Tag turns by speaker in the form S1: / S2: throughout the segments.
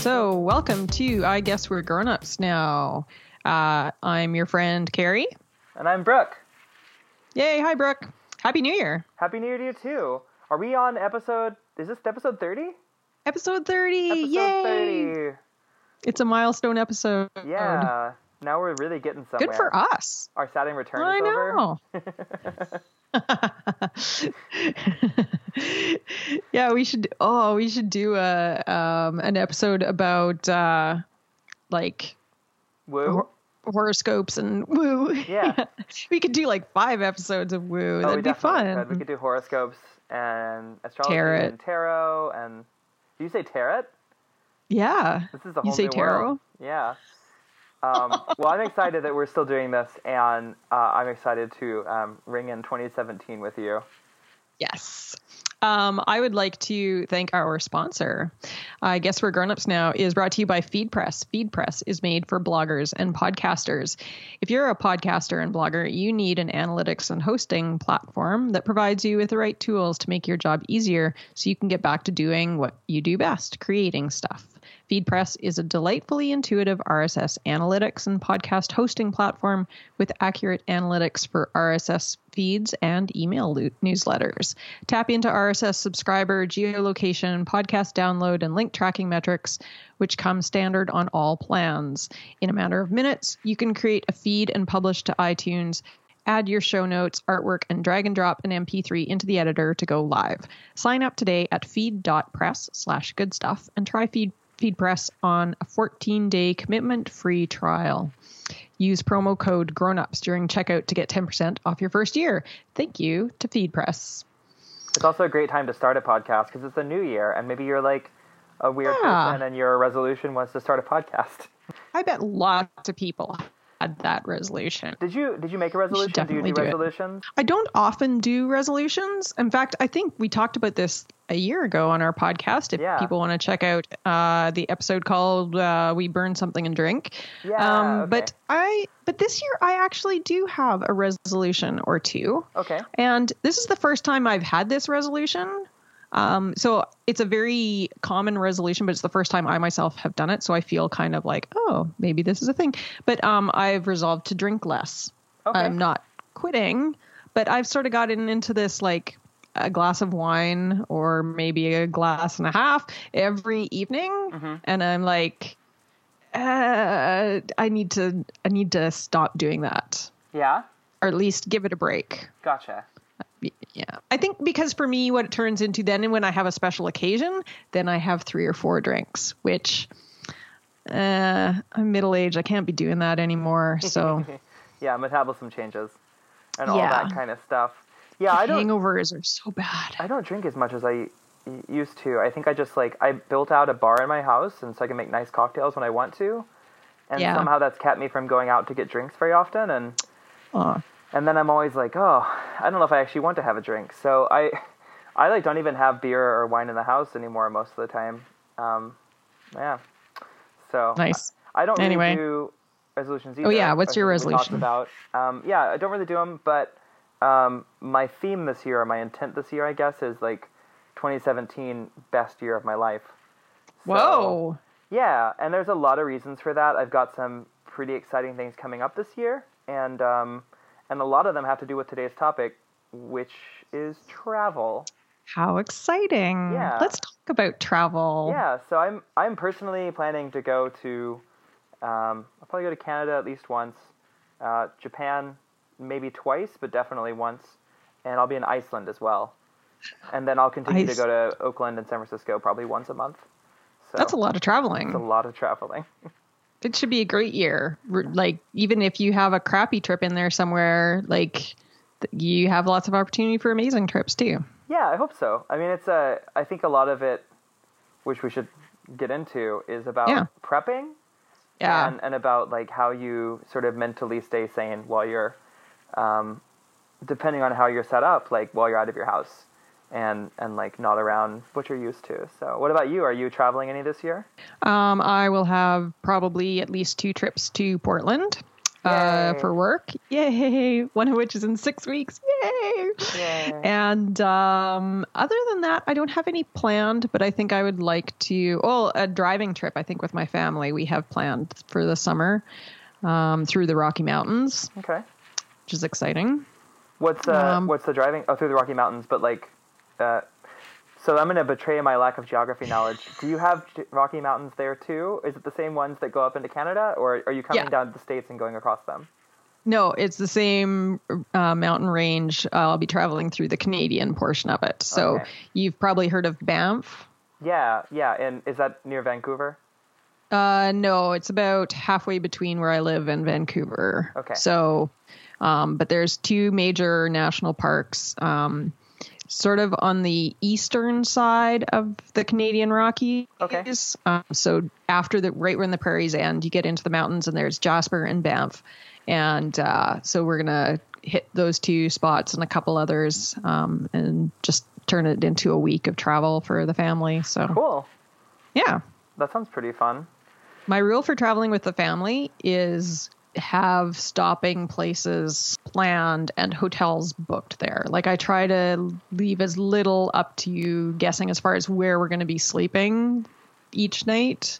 S1: So, welcome to I Guess We're Grown Ups Now. Uh, I'm your friend Carrie.
S2: And I'm Brooke.
S1: Yay, hi Brooke. Happy New Year.
S2: Happy New Year to you too. Are we on episode is this episode 30?
S1: Episode 30.
S2: Episode
S1: Yay.
S2: 30.
S1: It's a milestone episode.
S2: Yeah. Now we're really getting somewhere.
S1: Good for us.
S2: Our Saturn return
S1: I
S2: is
S1: know.
S2: over.
S1: yeah, we should. Oh, we should do a um, an episode about uh, like
S2: Woo.
S1: hor- horoscopes and woo.
S2: Yeah.
S1: we could do like five episodes of woo.
S2: Oh,
S1: That'd be fun.
S2: could. We could do horoscopes and astrology
S1: Tarot.
S2: and tarot and do you say tarot?
S1: Yeah.
S2: This is a whole
S1: You say
S2: new
S1: tarot?
S2: world. Yeah. Um, well, I'm excited that we're still doing this, and uh, I'm excited to um, ring in 2017 with you.
S1: Yes. Um, I would like to thank our sponsor. I guess we're grown ups now is brought to you by FeedPress. FeedPress is made for bloggers and podcasters. If you're a podcaster and blogger, you need an analytics and hosting platform that provides you with the right tools to make your job easier so you can get back to doing what you do best, creating stuff. FeedPress is a delightfully intuitive RSS analytics and podcast hosting platform with accurate analytics for RSS feeds and email lo- newsletters. Tap into RSS subscriber, geolocation, podcast download, and link tracking metrics, which come standard on all plans. In a matter of minutes, you can create a feed and publish to iTunes add your show notes, artwork, and drag and drop an MP3 into the editor to go live. Sign up today at feed.press slash good stuff and try Feed FeedPress on a 14-day commitment-free trial. Use promo code GROWNUPS during checkout to get 10% off your first year. Thank you to FeedPress.
S2: It's also a great time to start a podcast because it's a new year, and maybe you're like a weird
S1: Yeah.
S2: person, and your resolution was to start a podcast.
S1: I bet lots of people had that resolution.
S2: Did you did you make a resolution? Do you
S1: definitely
S2: do
S1: do it.
S2: resolutions?
S1: I don't often do resolutions. In fact, I think we talked about this a year ago on our podcast. If
S2: Yeah.
S1: people want to check out uh, the episode called uh, "We Burn Something and Drink,"
S2: Yeah,
S1: um,
S2: okay.
S1: but I but this year I actually do have a resolution or two,
S2: Okay.
S1: and this is the first time I've had this resolution. Um, so it's a very common resolution, but it's the first time I myself have done it. So I feel kind of like, oh, maybe this is a thing. But um, I've resolved to drink less.
S2: Okay.
S1: I'm not quitting, but I've sort of gotten into this like a glass of wine or maybe a glass and a half every evening,
S2: Mm-hmm.
S1: and I'm like, uh, I need to, I need to stop doing that,
S2: Yeah.
S1: or at least give it a break.
S2: Gotcha.
S1: Yeah, I think because for me, what it turns into then, and when I have a special occasion, then I have three or four drinks, which. Uh, I'm middle aged. I can't be doing that anymore. So
S2: Yeah, metabolism changes, and all that kind of stuff. Yeah, I don't.
S1: hangovers are so bad.
S2: I don't drink as much as I used to. I think I just like I built out a bar in my house, and so I can make nice cocktails when I want to. And
S1: Yeah.
S2: somehow that's kept me from going out to get drinks very often, and
S1: Aw.
S2: And then I'm always like, oh, I don't know if I actually want to have a drink. So I, I like don't even have beer or wine in the house anymore most of the time. Um, yeah. So
S1: Nice.
S2: I don't really
S1: Anyway.
S2: do resolutions either.
S1: yeah, what's your
S2: I think we talked
S1: resolution?
S2: About um, yeah, I don't really do them, but um, my theme this year, or my intent this year, I guess, is like 2017 best year of my life. So-
S1: Whoa.
S2: yeah, and there's a lot of reasons for that. I've got some pretty exciting things coming up this year, and um, and a lot of them have to do with today's topic, which is travel.
S1: How exciting.
S2: Yeah.
S1: Let's talk about travel.
S2: Yeah, so I'm I'm personally planning to go to, um, I'll probably go to Canada at least once, uh, Japan maybe twice, but definitely once, and I'll be in Iceland as well, and then I'll continue to go to Oakland and San Francisco probably once a month. So
S1: That's a lot of traveling.
S2: It's a lot of traveling.
S1: It should be a great year. Like, even if you have a crappy trip in there somewhere, like, you have lots of opportunity for amazing trips too.
S2: Yeah, I hope so. I mean, it's a. I think a lot of it, which we should get into, is about
S1: Yeah.
S2: prepping
S1: Yeah.
S2: and, and about like how you sort of mentally stay sane while you're, um, depending on how you're set up, like while you're out of your house, and and like not around what you're used to. So, what about you? Are you traveling any this year?
S1: Um, I will have probably at least two trips to Portland. uh, for work. Yay! One of which is in six weeks. Yay!
S2: Yay.
S1: And um, other than that, I don't have any planned, but I think I would like to. Oh, a driving trip, I think, with my family we have planned for the summer um, through the Rocky Mountains,
S2: Okay.
S1: which is exciting.
S2: What's uh,
S1: Um,
S2: what's the driving? Oh, through the Rocky Mountains, but like, uh, so I'm gonna betray my lack of geography knowledge. Do you have Rocky Mountains there too? Is it the same ones that go up into Canada, or are you coming
S1: Yeah.
S2: down to the states and going across them?
S1: No, it's the same uh, mountain range. I'll be traveling through the Canadian portion of it. So
S2: Okay.
S1: you've probably heard of Banff.
S2: Yeah, yeah. And is that near Vancouver?
S1: Uh, no, it's about halfway between where I live and Vancouver.
S2: Okay.
S1: So, um, but there's two major national parks, um, sort of on the eastern side of the Canadian Rockies.
S2: Okay.
S1: Um, so after the right when the prairies end, you get into the mountains, and there's Jasper and Banff, and uh, so we're gonna hit those two spots and a couple others, um, and just turn it into a week of travel for the family. So
S2: Cool.
S1: yeah.
S2: That sounds pretty fun.
S1: My rule for traveling with the family is have stopping places planned and hotels booked there. Like I try to leave as little up to you guessing as far as where we're going to be sleeping each night.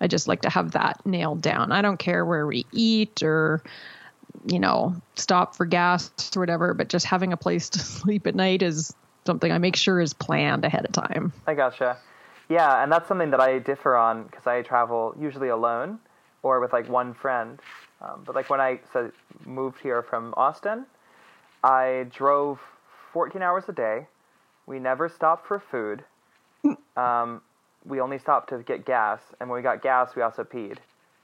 S1: I just like to have that nailed down. I don't care where we eat or you know, stop for gas or whatever, but just having a place to sleep at night is something I make sure is planned ahead of time.
S2: I gotcha. Yeah, and that's something that I differ on because I travel usually alone or with like one friend. Um, but like when I so moved here from Austin, I drove 14 hours a day. We never stopped for food. Um, we only stopped to get gas, and when we got gas, we also peed.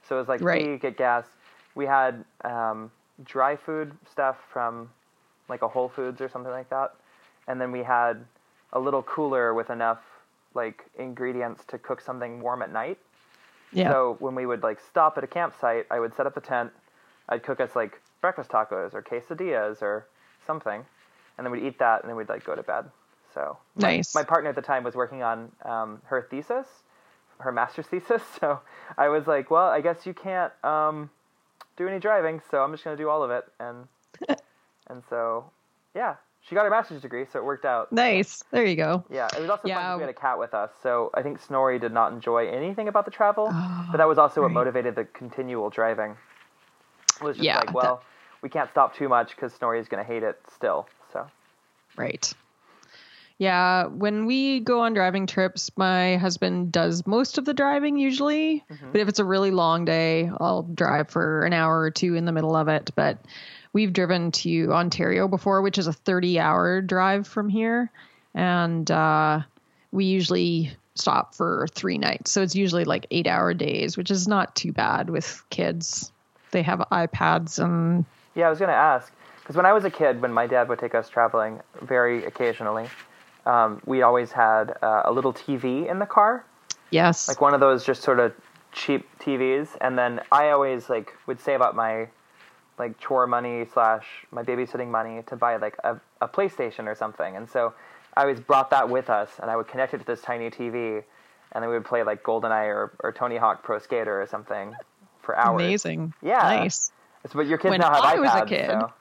S2: So it was like
S1: Right.
S2: pee, get gas. We had um, dry food stuff from like a Whole Foods or something like that, and then we had a little cooler with enough like ingredients to cook something warm at night.
S1: Yeah.
S2: So when we would like stop at a campsite, I would set up a tent. I'd cook us like breakfast tacos or quesadillas or something, and then we'd eat that, and then we'd like go to bed. So my,
S1: Nice.
S2: my partner at the time was working on um, her thesis, her master's thesis. So I was like, well, I guess you can't um, do any driving, so I'm just gonna do all of it, and and so yeah, she got her master's degree, so it worked out.
S1: nice. There you go.
S2: Yeah, it was also fun
S1: Yeah.
S2: 'cause we had a cat with us, so I think Snorri did not enjoy anything about the travel, but oh, that was also what motivated the continual driving. It was just
S1: Yeah,
S2: like, well, we can't stop too much because Snorri's going to hate it still. So
S1: Right. Yeah, when we go on driving trips, my husband does most of the driving usually. Mm-hmm. But if it's a really long day, I'll drive for an hour or two in the middle of it. But we've driven to Ontario before, which is a 30 hour drive from here. And uh, we usually stop for three nights. So it's usually like eight hour days, which is not too bad with kids. They have iPads and
S2: yeah, I was going to ask because when I was a kid, when my dad would take us traveling, very occasionally, um, we always had uh, a little TV in the car,
S1: yes.
S2: like one of those just sort of cheap TVs, and then I always like would save up my like chore money slash my babysitting money to buy like a, a PlayStation or something, and so I always brought that with us, and I would connect it to this tiny TV, and then we would play like GoldenEye or, or Tony Hawk Pro Skater or something for hours.
S1: Amazing.
S2: Yeah.
S1: Nice.
S2: So, but your kids
S1: When
S2: now have
S1: I
S2: iPads,
S1: was a kid,
S2: so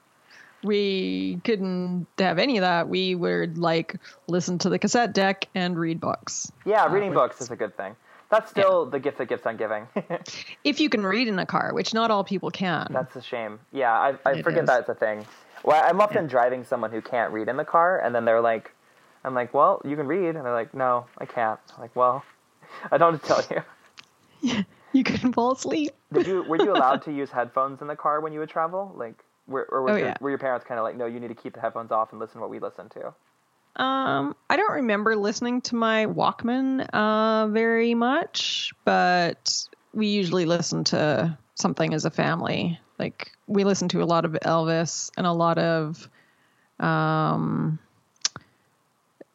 S1: we couldn't have any of that. We would like listen to the cassette deck and read books.
S2: yeah,
S1: uh,
S2: reading
S1: with-
S2: books is a good thing. That's still the gift that keeps on giving.
S1: If you can read in a car, which not all people can.
S2: That's a shame. Yeah, I, I forget
S1: is.
S2: that's a thing. Well, I'm often driving someone who can't read in the car, and then they're like, I'm like, well, you can read. And they're like, no, I can't. I'm like, well, I don't have to tell you.
S1: you can fall asleep.
S2: Did you were you allowed to use headphones in the car when you would travel? Like, were, or
S1: Oh,
S2: your,
S1: yeah.
S2: were your parents kind of like, no, you need to keep the headphones off and listen to what we listen to?
S1: Um, I don't remember listening to my Walkman uh, very much, but we usually listen to something as a family. Like we listen to a lot of Elvis and a lot of um,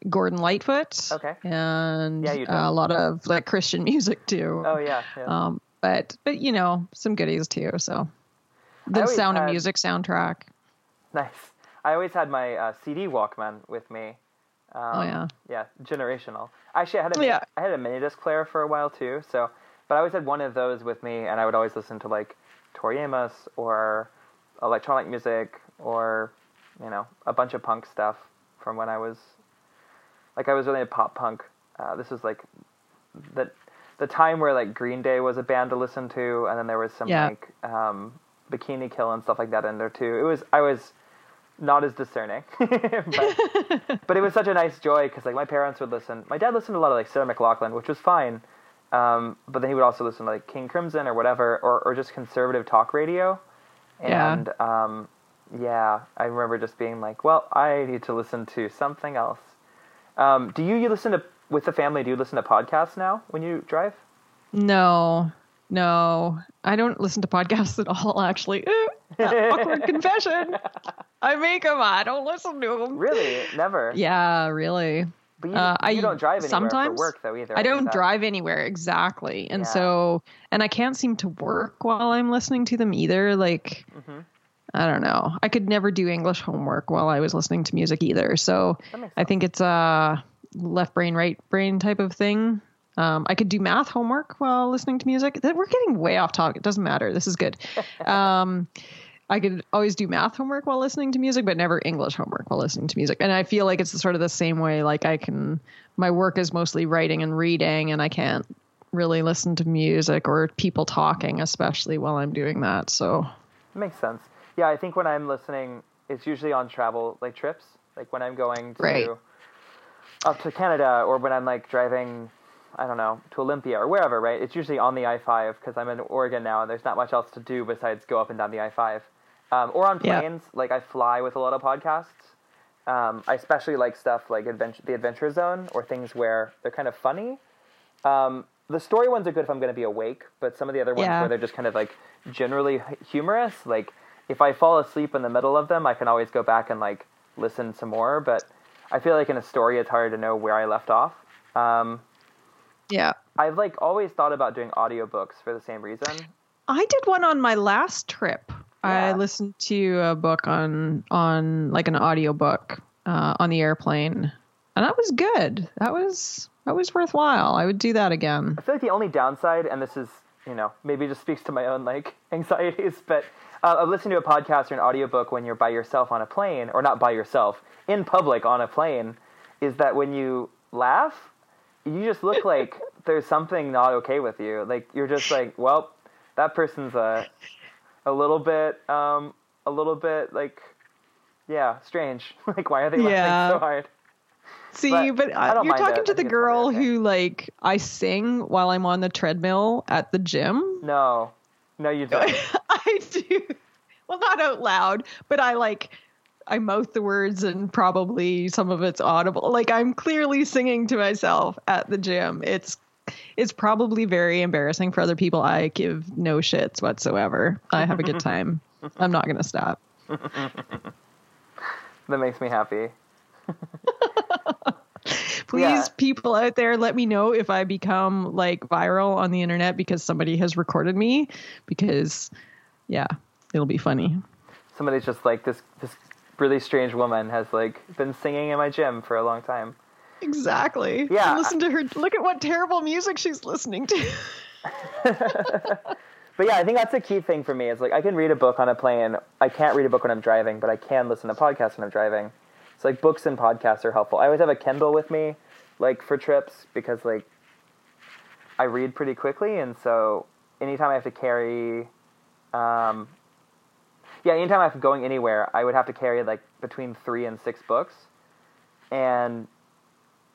S1: Gordon Lightfoot.
S2: Okay.
S1: And
S2: Yeah,
S1: a lot of like Christian music too.
S2: Oh yeah, yeah.
S1: Um, but but you know some goodies too. So the Sound
S2: had-
S1: of Music soundtrack.
S2: nice. I always had my uh, CD Walkman with me. Um,
S1: Oh yeah.
S2: Yeah, generational. Actually, I had a
S1: Yeah.
S2: I had a mini disc player for a while too. So, but I always had one of those with me, and I would always listen to like Tori Amos or electronic music or you know a bunch of punk stuff from when I was like I was really into pop punk. Uh, this was like the the time where like Green Day was a band to listen to, and then there was some
S1: Yeah.
S2: like um, Bikini Kill and stuff like that in there too. It was I was not as discerning, but, but it was such a nice joy because like my parents would listen. My dad listened to a lot of like Sarah McLachlan, which was fine, um, but then he would also listen to like King Crimson or whatever, or or just conservative talk radio,
S1: Yeah.
S2: and um, yeah, I remember just being like, well, I need to listen to something else. Um, do you, you listen to with the family? Do you listen to podcasts now when you drive?
S1: No, no, I don't listen to podcasts at all. Actually, awkward confession. I make them. I don't listen to them.
S2: Really, never.
S1: Yeah, really.
S2: But you,
S1: Uh,
S2: you
S1: I-
S2: don't drive anywhere
S1: sometimes
S2: for work though either.
S1: I
S2: think
S1: don't drive anywhere exactly, and
S2: Yeah.
S1: so and I can't seem to work while I'm listening to them either. Like.
S2: Mhm.
S1: I don't know. I could never do English homework while I was listening to music either. So I think it's a left brain, right brain type of thing. Um, I could do math homework while listening to music. We're getting way off topic. It doesn't matter. This is good. Um, I could always do math homework while listening to music, but never English homework while listening to music. And I feel like it's sort of the same way. Like I can, my work is mostly writing and reading, and I can't really listen to music or people talking, especially while I'm doing that. So
S2: Makes sense. Yeah, I think when I'm listening, it's usually on travel, like trips. Like when I'm going to
S1: Right.
S2: up to Canada, or when I'm like driving, I don't know, to Olympia or wherever. Right? It's usually on the I-5 because I'm in Oregon now, and there's not much else to do besides go up and down the I-5. Um, or on
S1: Yeah.
S2: planes, like I fly with a lot of podcasts. Um, I especially like stuff like adventure, the Adventure Zone, or things where they're kind of funny. Um, the story ones are good if I'm going to be awake, but some of the other ones
S1: Yeah.
S2: where they're just kind of like generally humorous, like if I fall asleep in the middle of them, I can always go back and like listen some more. But I feel like in a story, it's hard to know where I left off. Um,
S1: yeah.
S2: I've like always thought about doing audiobooks for the same reason.
S1: I did one on my last trip. I listened to a book on on like an audiobook uh, on the airplane, and that was good. That was that was worthwhile. I would do that again.
S2: I feel like the only downside, and this is, you know, maybe just speaks to my own like anxieties, but uh, of listening to a podcast or an audiobook when you're by yourself on a plane, or not by yourself, in public on a plane, is that when you laugh, you just look like there's something not okay with you. Like you're just like, well, that person's a, a little bit, um, a little bit like, yeah, strange. like why are they
S1: Yeah.
S2: laughing so hard?
S1: See,
S2: But
S1: but,
S2: I
S1: uh, you're talking
S2: it.
S1: to the girl who like I sing while I'm on the treadmill at the gym.
S2: No, no, you don't.
S1: I do. Well, not out loud, but I like I mouth the words and probably some of it's audible. Like I'm clearly singing to myself at the gym. It's it's probably very embarrassing for other people. I give no shits whatsoever. I have a good time. I'm not going to stop.
S2: that makes me happy.
S1: Please,
S2: Yeah.
S1: people out there, let me know if I become like viral on the internet because somebody has recorded me. Because, yeah, it'll be funny.
S2: somebody's just like this this really strange woman has like been singing in my gym for a long time.
S1: Exactly.
S2: Yeah.
S1: And listen to her. Look at what terrible music she's listening to.
S2: But yeah, I think that's a key thing for me. Is like I can read a book on a plane. I can't read a book when I'm driving, but I can listen to podcasts when I'm driving. It's like books and podcasts are helpful. I always have a Kindle with me, like for trips, because like I read pretty quickly, and so anytime I have to carry, um, yeah, anytime I'm going anywhere, I would have to carry like between three and six books, and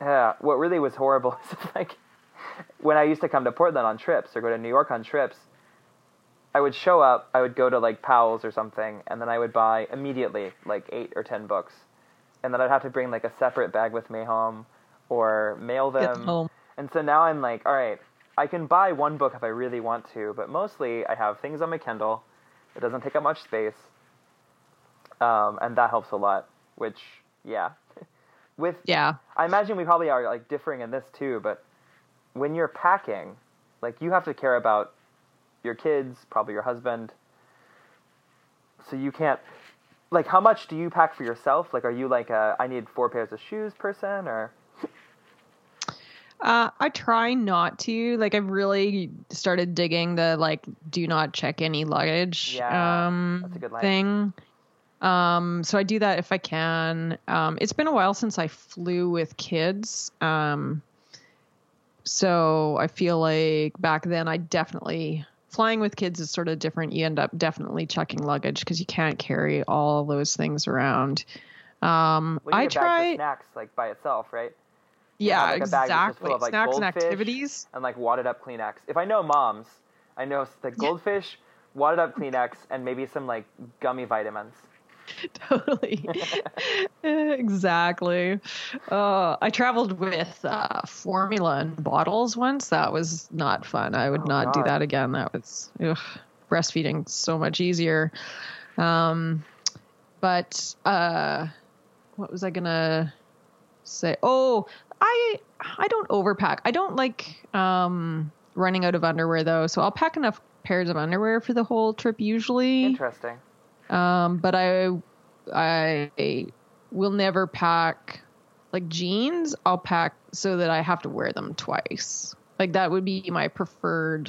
S2: yeah, what really was horrible is like when I used to come to Portland on trips or go to New York on trips, I would show up, I would go to like Powell's or something, and then I would buy immediately like eight or ten books. And then I'd have to bring like a separate bag with me home or mail them.
S1: home.
S2: And so now I'm like, all right, I can buy one book if I really want to, but mostly I have things on my Kindle. It doesn't take up much space. Um, and that helps a lot, which, yeah. With
S1: Yeah.
S2: I imagine we probably are like differing in this too, but when you're packing, like you have to care about your kids, probably your husband. So you can't like how much do you pack for yourself? Like are you like a I need four pairs of shoes person or
S1: Uh, I try not to. Like, I've really started digging the like, do not check any luggage
S2: Yeah,
S1: um,
S2: that's a good line.
S1: thing. Um, so I do that if I can. Um, it's been a while since I flew with kids. Um, so I feel like back then I definitely flying with kids is sort of different. You end up definitely checking luggage because you can't carry all those things around. Um,
S2: Well,
S1: I
S2: get a bag for
S1: try,
S2: snacks like by itself, right?
S1: Yeah,
S2: have, like, a bag
S1: exactly.
S2: of, like,
S1: Snacks and activities.
S2: And like wadded up Kleenex. If I know moms, I know the goldfish, wadded up Kleenex, and maybe some like gummy vitamins.
S1: totally. Exactly. Uh, i traveled with uh, formula in bottles once. That was not fun. I would
S2: Oh,
S1: not do that again. That was ugh, breastfeeding so much easier. Um, but uh, what was i gonna say? Oh i i don't overpack i don't like um, running out of underwear though so i'll pack enough pairs of underwear for the whole trip usually
S2: Interesting.
S1: um, but I I will never pack like jeans. I'll pack so that I have to wear them twice. Like that would be my preferred.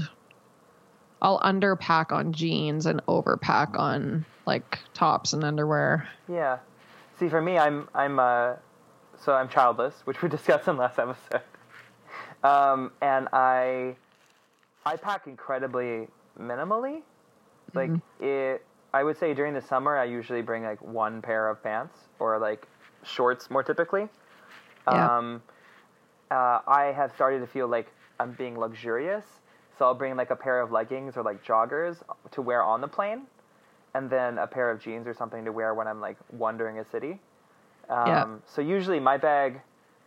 S1: I'll underpack on jeans and overpack on like tops and underwear.
S2: Yeah. See, for me, I'm I'm uh, so I'm childless, which we discussed in last episode. Um, and I I pack incredibly minimally. Like it, I would say during the summer, I usually bring like one pair of pants or like shorts more typically.
S1: Yeah.
S2: Um, uh, I have started to feel like I'm being luxurious, so I'll bring like a pair of leggings or like joggers to wear on the plane, and then a pair of jeans or something to wear when I'm like wandering a city. Um,
S1: Yeah.
S2: So usually my bag,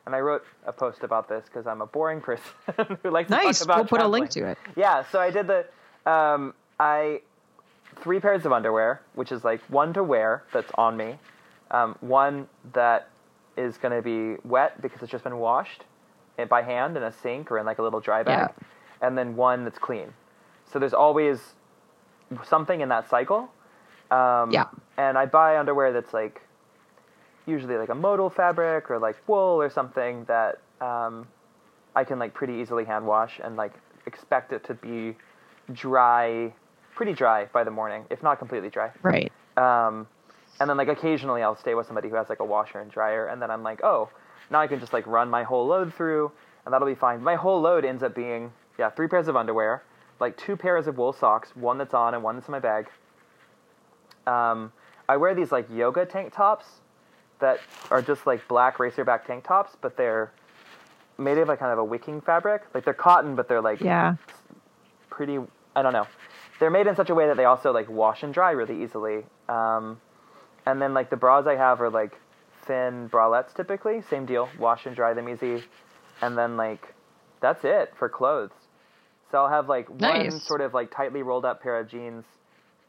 S2: and I wrote a post about this because I'm a boring person who likes to talk about Nice.
S1: We'll put a link to it.
S2: Yeah, so I did the um, I three pairs of underwear, which is like one to wear that's on me, um, one that is going to be wet because it's just been washed by hand in a sink or in like a little dry bag, and then one that's clean. So there's always something in that cycle. Um,
S1: Yeah.
S2: And I buy underwear that's like usually like a modal fabric or like wool or something that um, I can like pretty easily hand wash and like expect it to be dry, pretty dry by the morning, if not completely dry.
S1: Right.
S2: Um, and then like occasionally I'll stay with somebody who has like a washer and dryer, and then I'm like, oh, now I can just like run my whole load through, and that'll be fine. My whole load ends up being yeah, three pairs of underwear, like two pairs of wool socks, one that's on and one that's in my bag. Um, I wear these like yoga tank tops that are just like black racerback tank tops, but they're made of like kind of a wicking fabric. Like they're cotton, but they're like
S1: Yeah.
S2: pretty i don't know. They're made in such a way that they also like wash and dry really easily. Um, and then like the bras i have are like thin bralettes typically. Same deal. Wash and dry them easy. And then like that's it for clothes. So i'll have like one sort of like tightly rolled up pair of jeans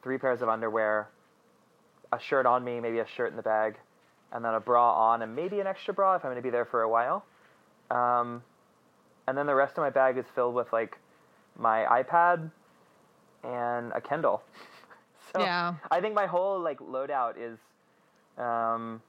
S2: three pairs of underwear a shirt on me maybe a shirt in the bag and then a bra on and maybe an extra bra if i'm going to be there for a while um, and then the rest of my bag is filled with like my iPad and a Kindle. so
S1: Yeah.
S2: I think my whole like loadout is um,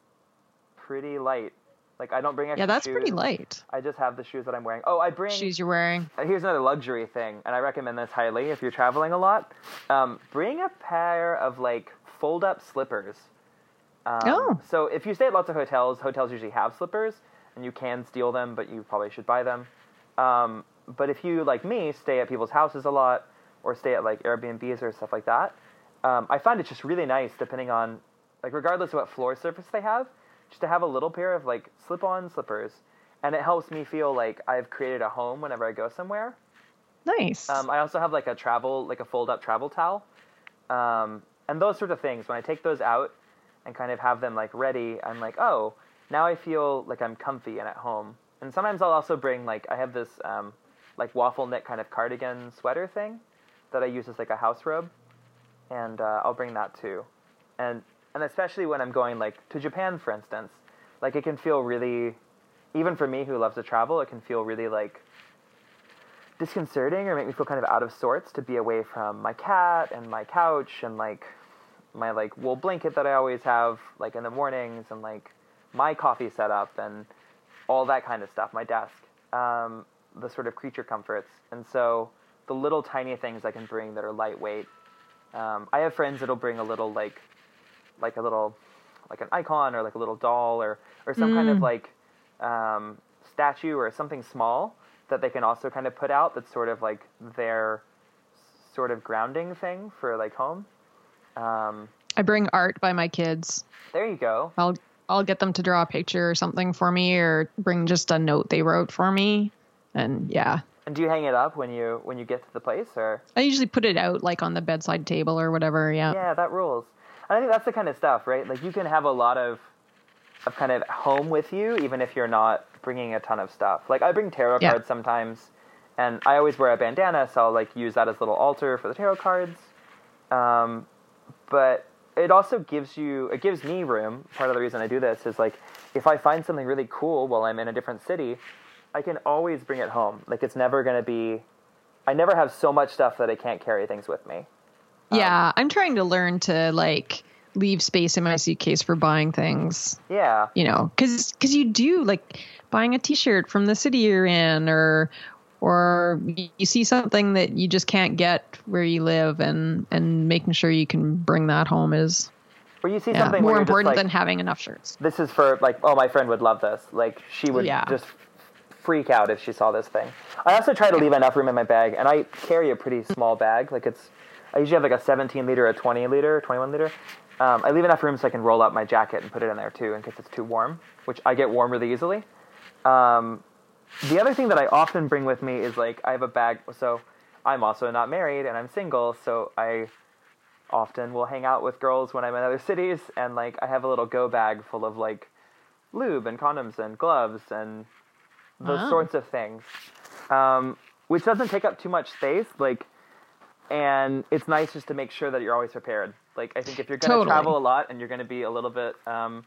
S2: pretty light. Like I don't bring extra
S1: Yeah, that's
S2: shoes.
S1: pretty light.
S2: I just have the shoes that I'm wearing. Oh, I bring.
S1: Shoes you're wearing.
S2: Uh, Here's another luxury thing, and I recommend this highly if you're traveling a lot. Um, bring a pair of like fold-up slippers. Um,
S1: Oh.
S2: So if you stay at lots of hotels, hotels usually have slippers, and you can steal them, but you probably should buy them. Um, but if you, like me, stay at people's houses a lot, or stay at like Airbnbs or stuff like that, um, I find it's just really nice, depending on, like, regardless of what floor surface they have, just to have a little pair of like slip-on slippers, and it helps me feel like I've created a home whenever I go somewhere.
S1: Nice.
S2: Um, I also have like a travel, like a fold-up travel towel, um, and those sort of things. When I take those out and kind of have them like ready, I'm like, oh, now I feel like I'm comfy and at home. And sometimes I'll also bring like I have this um, like waffle knit kind of cardigan sweater thing that I use as like a house robe, and uh, I'll bring that too. And and especially when I'm going like to Japan, for instance, like it can feel really, even for me who loves to travel, it can feel really like disconcerting or make me feel kind of out of sorts to be away from my cat and my couch and like my like wool blanket that I always have like in the mornings and like my coffee setup and all that kind of stuff, my desk. Um, the sort of creature comforts. And so the little tiny things I can bring that are lightweight. Um, I have friends that'll bring a little like like a little like an icon or like a little doll or or some kind of like um, statue or something small that they can also kind of put out that's sort of like their sort of grounding thing for like home. Um,
S1: I bring art by my kids.
S2: there you go.
S1: I'll I'll get them to draw a picture or something for me or bring just a note they wrote for me. And yeah.
S2: And do you hang it up when you when you get to the place or?
S1: I usually put it out like on the bedside table or whatever. Yeah.
S2: Yeah, that rules. And I think that's the kind of stuff, right? Like you can have a lot of of kind of home with you, even if you're not bringing a ton of stuff. Like I bring tarot
S1: Yeah.
S2: cards sometimes, and I always wear a bandana, so I'll like use that as a little altar for the tarot cards. Um, but it also gives you, it gives me room. Part of the reason I do this is like, if I find something really cool while I'm in a different city, I can always bring it home. Like it's never going to be. I never have so much stuff that I can't carry things with me.
S1: Um, yeah. I'm trying to learn to like leave space in my suitcase for buying things.
S2: Yeah.
S1: you know because because you do like buying a t-shirt from the city you're in or or you see something that you just can't get where you live and and making sure you can bring that home is
S2: Or you see
S1: yeah,
S2: something
S1: more important
S2: like,
S1: than having enough shirts.
S2: This is for like oh my friend would love this. Like she would
S1: Yeah.
S2: just freak out if she saw this thing. I also try to leave enough room in my bag and i carry a pretty small bag. Like it's i usually have like a 17 liter a 20 liter 21 liter. Um, i leave enough room so i can roll up my jacket and put it in there too in case it's too warm which i get warm really easily. Um, the other thing that i often bring with me is like i have a bag so i'm also not married and i'm single so i often will hang out with girls when I'm in other cities, and like I have a little go bag full of like lube and condoms and gloves and those
S1: Wow.
S2: sorts of things, um, which doesn't take up too much space. Like, and it's nice just to make sure that you're always prepared. Like, I think if you're going to
S1: Totally.
S2: travel a lot and you're going to be a little bit um,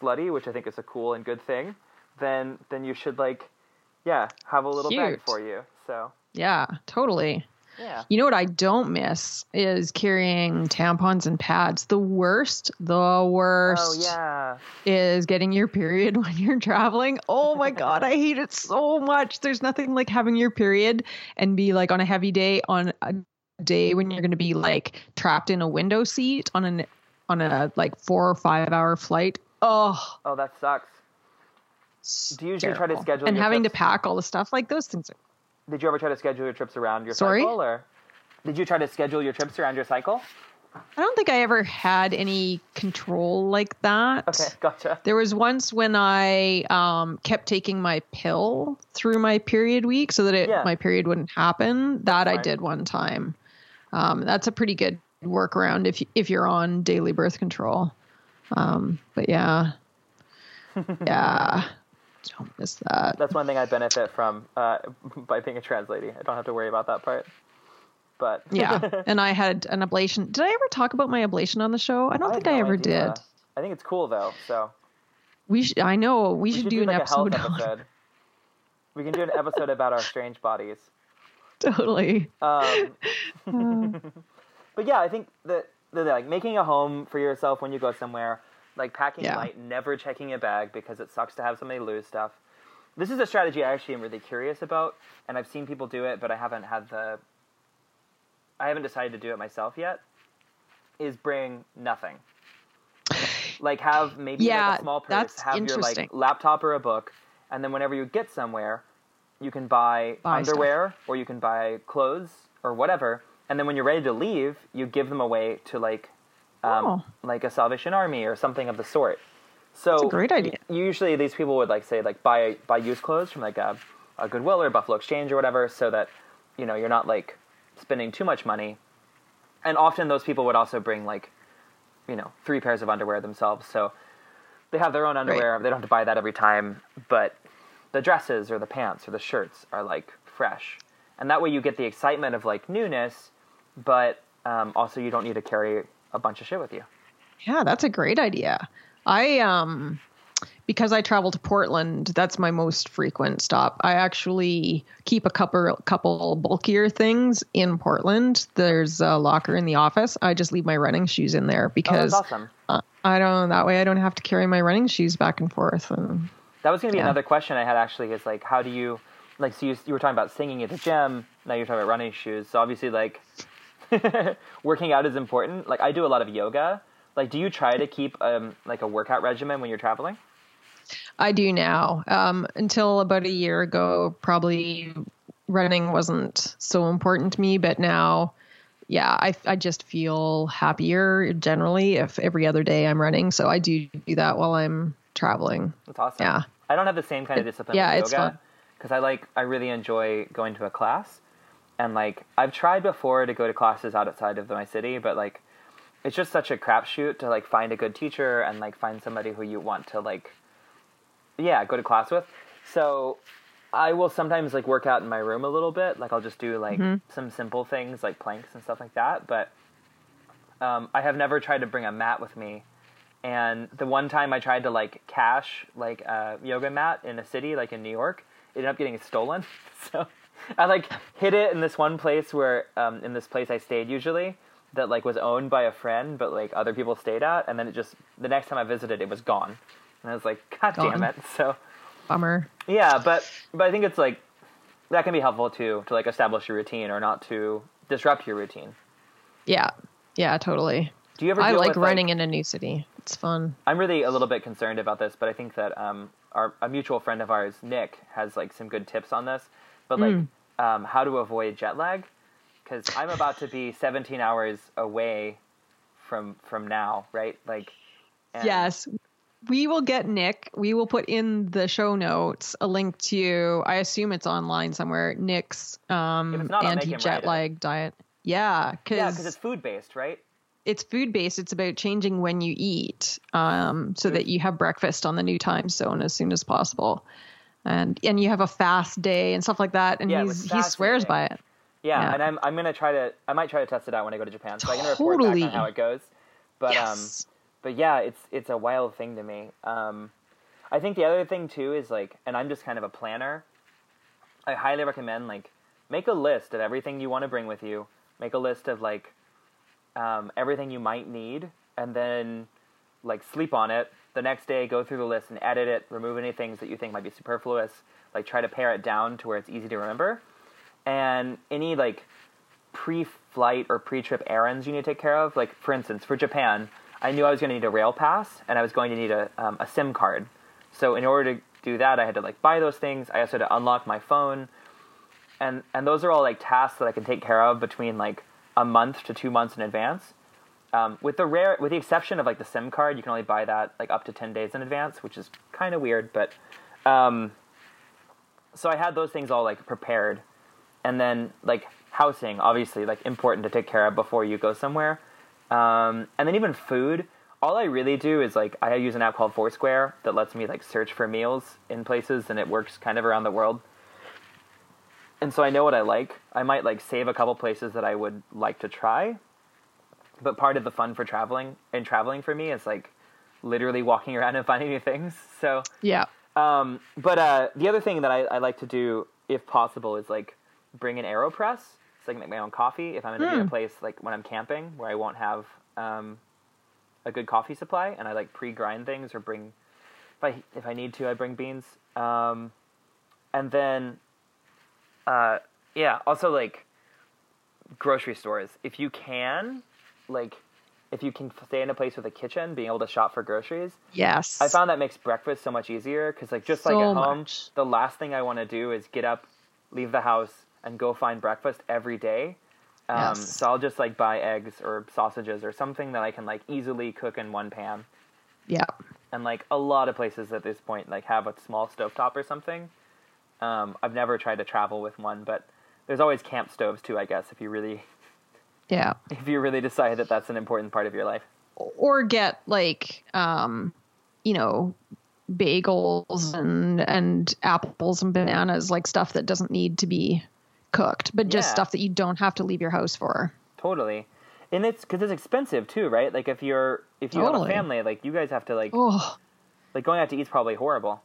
S2: slutty, which I think is a cool and good thing, then then you should like, yeah, have a little bag for you. So
S1: yeah totally
S2: yeah.
S1: you know what i don't miss is carrying tampons and pads the worst the worst
S2: Oh yeah.
S1: is getting your period when you're traveling. Oh my god, I hate it so much. There's nothing like having your period and be like on a heavy day on a day when you're going to be like trapped in a window seat on an on a like 4 or 5 hour flight. Oh,
S2: Oh, that sucks. Do you usually try to schedule
S1: and
S2: your
S1: having to
S2: trips?
S1: pack all the stuff like those things are
S2: Did you ever try to schedule your trips around your
S1: Sorry?
S2: cycle, or did you try to schedule your trips around your cycle?
S1: I don't think I ever had any control like that.
S2: Okay, gotcha.
S1: There was once when I um, kept taking my pill through my period week so that it,
S2: Yeah.
S1: my period wouldn't happen. That I did one time. Um, that's a pretty good workaround if you, if you're on daily birth control. Um, but yeah, yeah, don't miss that.
S2: That's one thing I benefit from uh, by being a trans lady. I don't have to worry about that part. But
S1: Yeah, and I had an ablation. Did I ever talk about my ablation on the show? I don't
S2: have
S1: think I ever
S2: idea.
S1: did.
S2: I think it's cool though. So
S1: We should. I know we,
S2: we
S1: should,
S2: should
S1: do, an
S2: like
S1: episode.
S2: episode. We can do an episode about our strange bodies.
S1: totally.
S2: Um, but yeah, I think that, that like making a home for yourself when you go somewhere, like packing
S1: Yeah.
S2: light, never checking a bag because it sucks to have somebody lose stuff. This is a strategy I actually am really curious about, and I've seen people do it, but I haven't had the. I haven't decided to do it myself yet. Is bring nothing. Like have maybe
S1: Yeah,
S2: like a small purse, have your like laptop or a book, and then whenever you get somewhere, you can buy,
S1: Buy stuff.
S2: underwear or you can buy clothes or whatever, and then when you're ready to leave, you give them away to like, um,
S1: Oh.
S2: like a Salvation Army or something of the sort. So That's
S1: a great idea.
S2: Usually, these people would like say like buy buy used clothes from like a, a Goodwill or Buffalo Exchange or whatever, so that you know you're not like spending too much money. And often those people would also bring like, you know, three pairs of underwear themselves, so they have their own underwear. They don't have to buy that every time, but the dresses or the pants or the shirts are like fresh, and that way you get the excitement of like newness, but um, also you don't need to carry a bunch of shit with you.
S1: Yeah, that's a great idea. I um because I travel to Portland, that's my most frequent stop. I actually keep a couple couple bulkier things in Portland. There's a locker in the office. I just leave my running shoes in there
S2: Oh,
S1: because
S2: awesome.
S1: uh, I don't that way I don't have to carry my running shoes back and forth. And
S2: That was going to be
S1: Yeah.
S2: another question I had actually is like, how do you, like so you you were talking about singing at the gym. Now you're talking about running shoes. So obviously like working out is important. Like I do a lot of yoga. Like, do you try to keep um like a workout regimen when you're traveling?
S1: I do now. Um, until about a year ago, probably running wasn't so important to me, but now, yeah, I, I just feel happier generally if every other day I'm running. So I do do that while I'm traveling.
S2: That's awesome.
S1: Yeah.
S2: I don't have the same kind of
S1: It-
S2: discipline
S1: yeah,
S2: with
S1: it's
S2: yoga
S1: fun.
S2: because I like I really enjoy going to a class, and like I've tried before to go to classes outside of my city, but like it's just such a crapshoot to like find a good teacher and like find somebody who you want to like yeah go to class with. So I will sometimes like work out in my room a little bit. Like I'll just do like
S1: Mm-hmm.
S2: some simple things like planks and stuff like that. But um, I have never tried to bring a mat with me. And the one time I tried to like cache like a yoga mat in a city like in New York, it ended up getting stolen. So I like hid it in this one place where um, in this place I stayed usually that like was owned by a friend, but like other people stayed at, and then it just the next time I visited, it was gone. And I was like, God damn it! So
S1: Bummer.
S2: yeah, but but I think it's like that can be helpful too to like establish your routine or not to disrupt your routine.
S1: Yeah. Yeah, totally.
S2: Do you ever?
S1: I like
S2: with,
S1: running in a new city. It's fun.
S2: I'm really a little bit concerned about this, but I think that um, our a mutual friend of ours, Nick, has like some good tips on this. But like,
S1: Mm.
S2: um, how to avoid jet lag? Because I'm about to be 17 hours away from from now, right? Like, and-
S1: Yes. We will get Nick. We will put in the show notes a link to, I assume it's online somewhere, Nick's um,
S2: not,
S1: anti jet
S2: it.
S1: lag diet. Yeah, because
S2: yeah, it's food based, right?
S1: it's food based. It's about changing when you eat um, so that you have breakfast on the new time zone as soon as possible. And and you have a fast day and stuff like that. And
S2: Yeah,
S1: he's, he swears by it.
S2: Yeah,
S1: Yeah.
S2: and I'm I'm gonna try to I might try to test it out when I go to Japan, so I can report
S1: Totally.
S2: back on how it goes. But um, but yeah, it's it's a wild thing to me. Um, I think the other thing too is like, and I'm just kind of a planner. I highly recommend like make a list of everything you want to bring with you. Make a list of like um, everything you might need, and then like sleep on it. The next day, go through the list and edit it. Remove any things that you think might be superfluous. Like try to pare it down to where it's easy to remember. And any like pre-flight or pre-trip errands you need to take care of. Like for instance, for Japan, I knew I was going to need a rail pass and I was going to need a um, a SIM card. So in order to do that, I had to like buy those things. I also had to unlock my phone, and and those are all like tasks that I can take care of between like a month to two months in advance. Um, with the rare, with the exception of like the SIM card, you can only buy that like up to ten days in advance, which is kind of weird. But um, so I had those things all like prepared, and then like housing, obviously like important to take care of before you go somewhere, um, and then even food. All I really do is like I use an app called Foursquare that lets me like search for meals in places, and it works kind of around the world. And so I know what I like. I might like save a couple places that I would like to try, but part of the fun for traveling and traveling for me is like literally walking around and finding new things. So
S1: Yeah.
S2: um, but uh, the other thing that I, I like to do, if possible, is like bring an AeroPress so I can make my own coffee. If I'm in a
S1: Hmm.
S2: place like when I'm camping where I won't have um, a good coffee supply, and I like pre-grind things or bring if I if I need to, I bring beans. Um, and then, uh, yeah, also like grocery stores. If you can, like, if you can stay in a place with a kitchen, being able to shop for groceries,
S1: Yes.
S2: I found that makes breakfast so much easier because, like, just like at home,
S1: much.
S2: the last thing I want to do is get up, leave the house, and go find breakfast every day. Um,
S1: Yes.
S2: So I'll just like buy eggs or sausages or something that I can like easily cook in one pan.
S1: Yeah.
S2: And like a lot of places at this point, like have a small stovetop or something. Um, I've never tried to travel with one, but there's always camp stoves too. I guess if you really,
S1: Yeah.
S2: if you really decide that that's an important part of your life.
S1: Or get like, um, you know, bagels and and apples and bananas, like stuff that doesn't need to be cooked, but just
S2: Yeah.
S1: stuff that you don't have to leave your house for.
S2: Totally, and it's because it's expensive too, right? Like if you're if you have a family, like you guys have to like
S1: Oh.
S2: like going out to eat's probably horrible.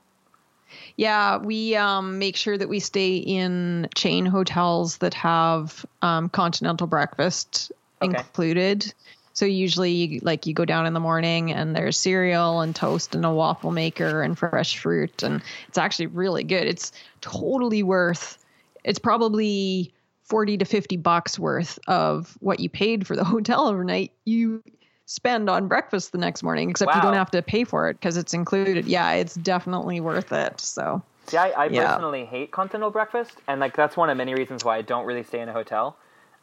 S1: Yeah, we um, make sure that we stay in chain hotels that have um, continental breakfast
S2: Okay.
S1: included. So usually, like you go down in the morning and there's cereal and toast and a waffle maker and fresh fruit, and it's actually really good. It's totally worth. It's probably forty to fifty bucks worth of what you paid for the hotel overnight. You spend on breakfast the next morning, except you don't have to pay for it because it's included. Yeah, it's definitely worth it. So
S2: See, I, I
S1: Yeah.
S2: personally hate continental breakfast, and like that's one of many reasons why I don't really stay in a hotel.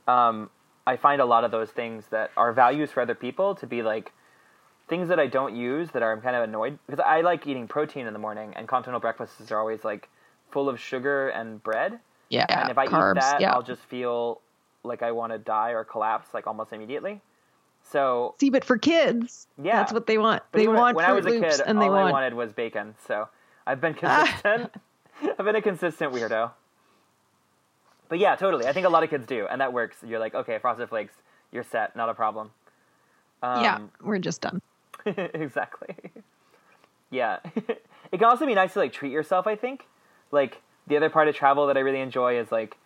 S2: Um, I find a lot of those things that are values for other people to be like things that I don't use that are I'm kind of annoyed because I like eating protein in the morning, and continental breakfasts are always like full of sugar and bread.
S1: yeah,
S2: and if I
S1: carbs.
S2: eat that,
S1: yeah.
S2: I'll just feel like I want to die or collapse like almost immediately. So
S1: See, but for kids,
S2: Yeah.
S1: that's what they want.
S2: But
S1: they
S2: even
S1: want
S2: when
S1: Fruit
S2: I was a kid,
S1: and they
S2: all I
S1: want
S2: wanted was bacon. So I've been consistent. I've been a consistent weirdo. But yeah, totally. I think a lot of kids do, and that works. You're like, okay, frosted flakes, you're set, not a problem. Um,
S1: yeah, we're just done.
S2: exactly. Yeah, it can also be nice to like treat yourself. I think, like the other part of travel that I really enjoy is like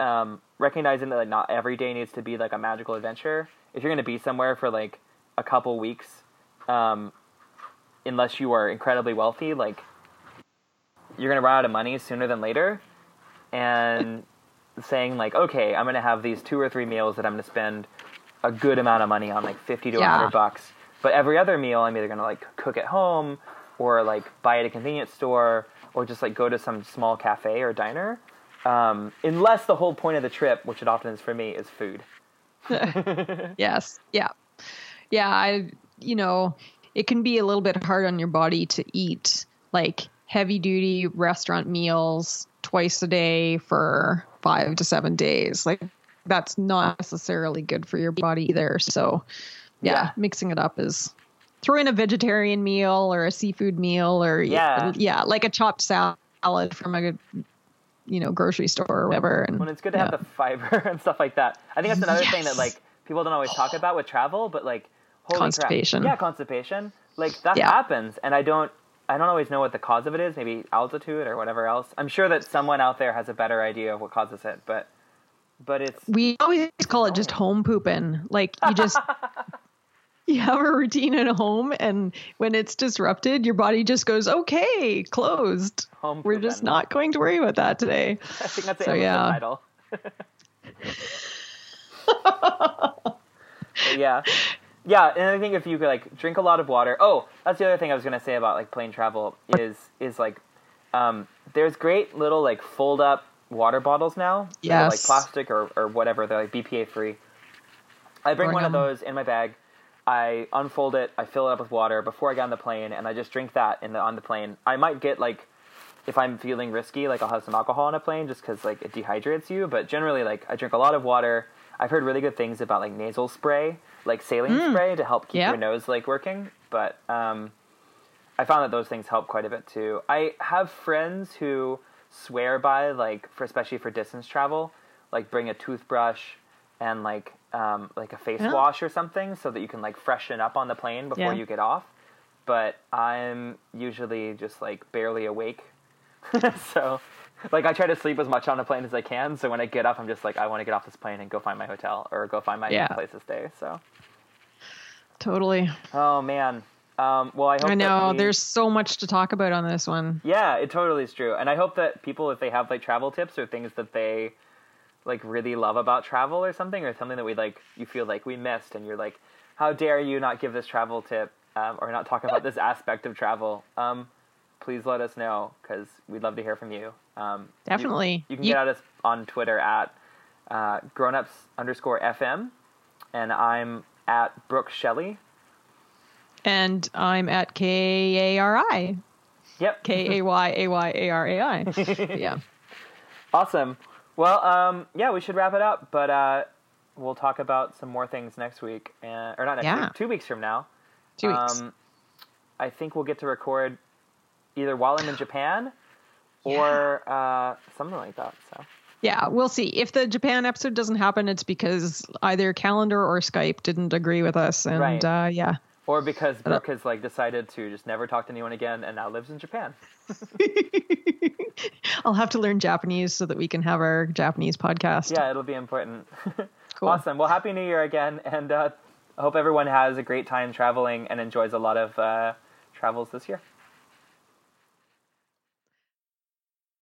S2: um, recognizing that like not every day needs to be like a magical adventure. If you're going to be somewhere for like a couple weeks, um, unless you are incredibly wealthy, like you're going to run out of money sooner than later. And saying like, okay, I'm going to have these two or three meals that I'm going to spend a good amount of money on, like fifty to
S1: Yeah.
S2: hundred bucks. But every other meal, I'm either going to like cook at home or like buy at a convenience store or just like go to some small cafe or diner. Um, unless the whole point of the trip, which it often is for me, is food.
S1: yes. Yeah. Yeah. I, you know, it can be a little bit hard on your body to eat like heavy duty restaurant meals twice a day for five to seven days. Like, that's not necessarily good for your body either. So, yeah,
S2: Yeah.
S1: mixing it up is throw in a vegetarian meal or a seafood meal or
S2: Yeah.
S1: yeah, like a chopped salad from a you know grocery store or whatever. And
S2: When it's good to
S1: yeah.
S2: have the fiber and stuff like that. I think that's another thing that like people don't always talk about with travel, but like
S1: Constipation.
S2: Crap. Yeah, constipation. Like that
S1: Yeah.
S2: happens, and I don't. I don't always know what the cause of it is. Maybe altitude or whatever else. I'm sure that someone out there has a better idea of what causes it, but but it's
S1: we always call it just home pooping. Like you just you have a routine at home and when it's disrupted, your body just goes, Okay, closed.
S2: Home
S1: We're just not going to worry about that today.
S2: I think that's the
S1: So, yeah.
S2: title. Yeah, yeah, and I think if you could like drink a lot of water. Oh, that's the other thing I was gonna say about like plane travel is is like um, there's great little like fold up water bottles now. are, like plastic or or whatever. They're like BPA free. I bring one of those in my bag. I unfold it. I fill it up with water before I get on the plane, and I just drink that in the on the plane. I might get like if I'm feeling risky, like I'll have some alcohol on a plane just because like it dehydrates you. But generally, like I drink a lot of water. I've heard really good things about like nasal spray, like saline spray to help keep your nose like working. But um, I found that those things help quite a bit too. I have friends who swear by like for especially for distance travel, like bring a toothbrush and like um, like a face
S1: Yeah.
S2: wash or something so that you can like freshen up on the plane before
S1: Yeah.
S2: you get off. But I'm usually just like barely awake, so like I try to sleep as much on the plane as I can. So when I get up, I'm just like I want to get off this plane and go find my hotel or go find my
S1: Yeah.
S2: place to stay. So
S1: Totally.
S2: oh man. Um, well, I hope
S1: I know
S2: we-
S1: there's so much to talk about on this one.
S2: Yeah, it totally is true. And I hope that people, if they have like travel tips or things that they like really love about travel or something, or something that we like, you feel like we missed, and you're like, how dare you not give this travel tip um, or not talk about this aspect of travel? Um, please let us know because we'd love to hear from you. Um, you-
S1: Definitely.
S2: You, can
S1: You-
S2: get at us on Twitter at uh, grownups underscore FM, and I'm at Brooke Shelley.
S1: And I'm at K A R I.
S2: Yep.
S1: K A Y A Y A R A I. Yeah.
S2: Awesome. Well, um, yeah, we should wrap it up, but uh, we'll talk about some more things next week, uh, or not next
S1: Yeah.
S2: week, two weeks from now.
S1: Two weeks.
S2: Um, I think we'll get to record either while I'm in Japan or uh, something like that. So
S1: Yeah, we'll see. If the Japan episode doesn't happen, it's because either calendar or Skype didn't agree with us. And
S2: Right.
S1: uh, yeah.
S2: Or because Brooke has like decided to just never talk to anyone again and now lives in Japan.
S1: I'll have to learn Japanese so that we can have our Japanese podcast.
S2: Yeah, it'll be important.
S1: Cool.
S2: Awesome. Well, happy New Year again, and uh, I hope everyone has a great time traveling and enjoys a lot of uh, travels this year.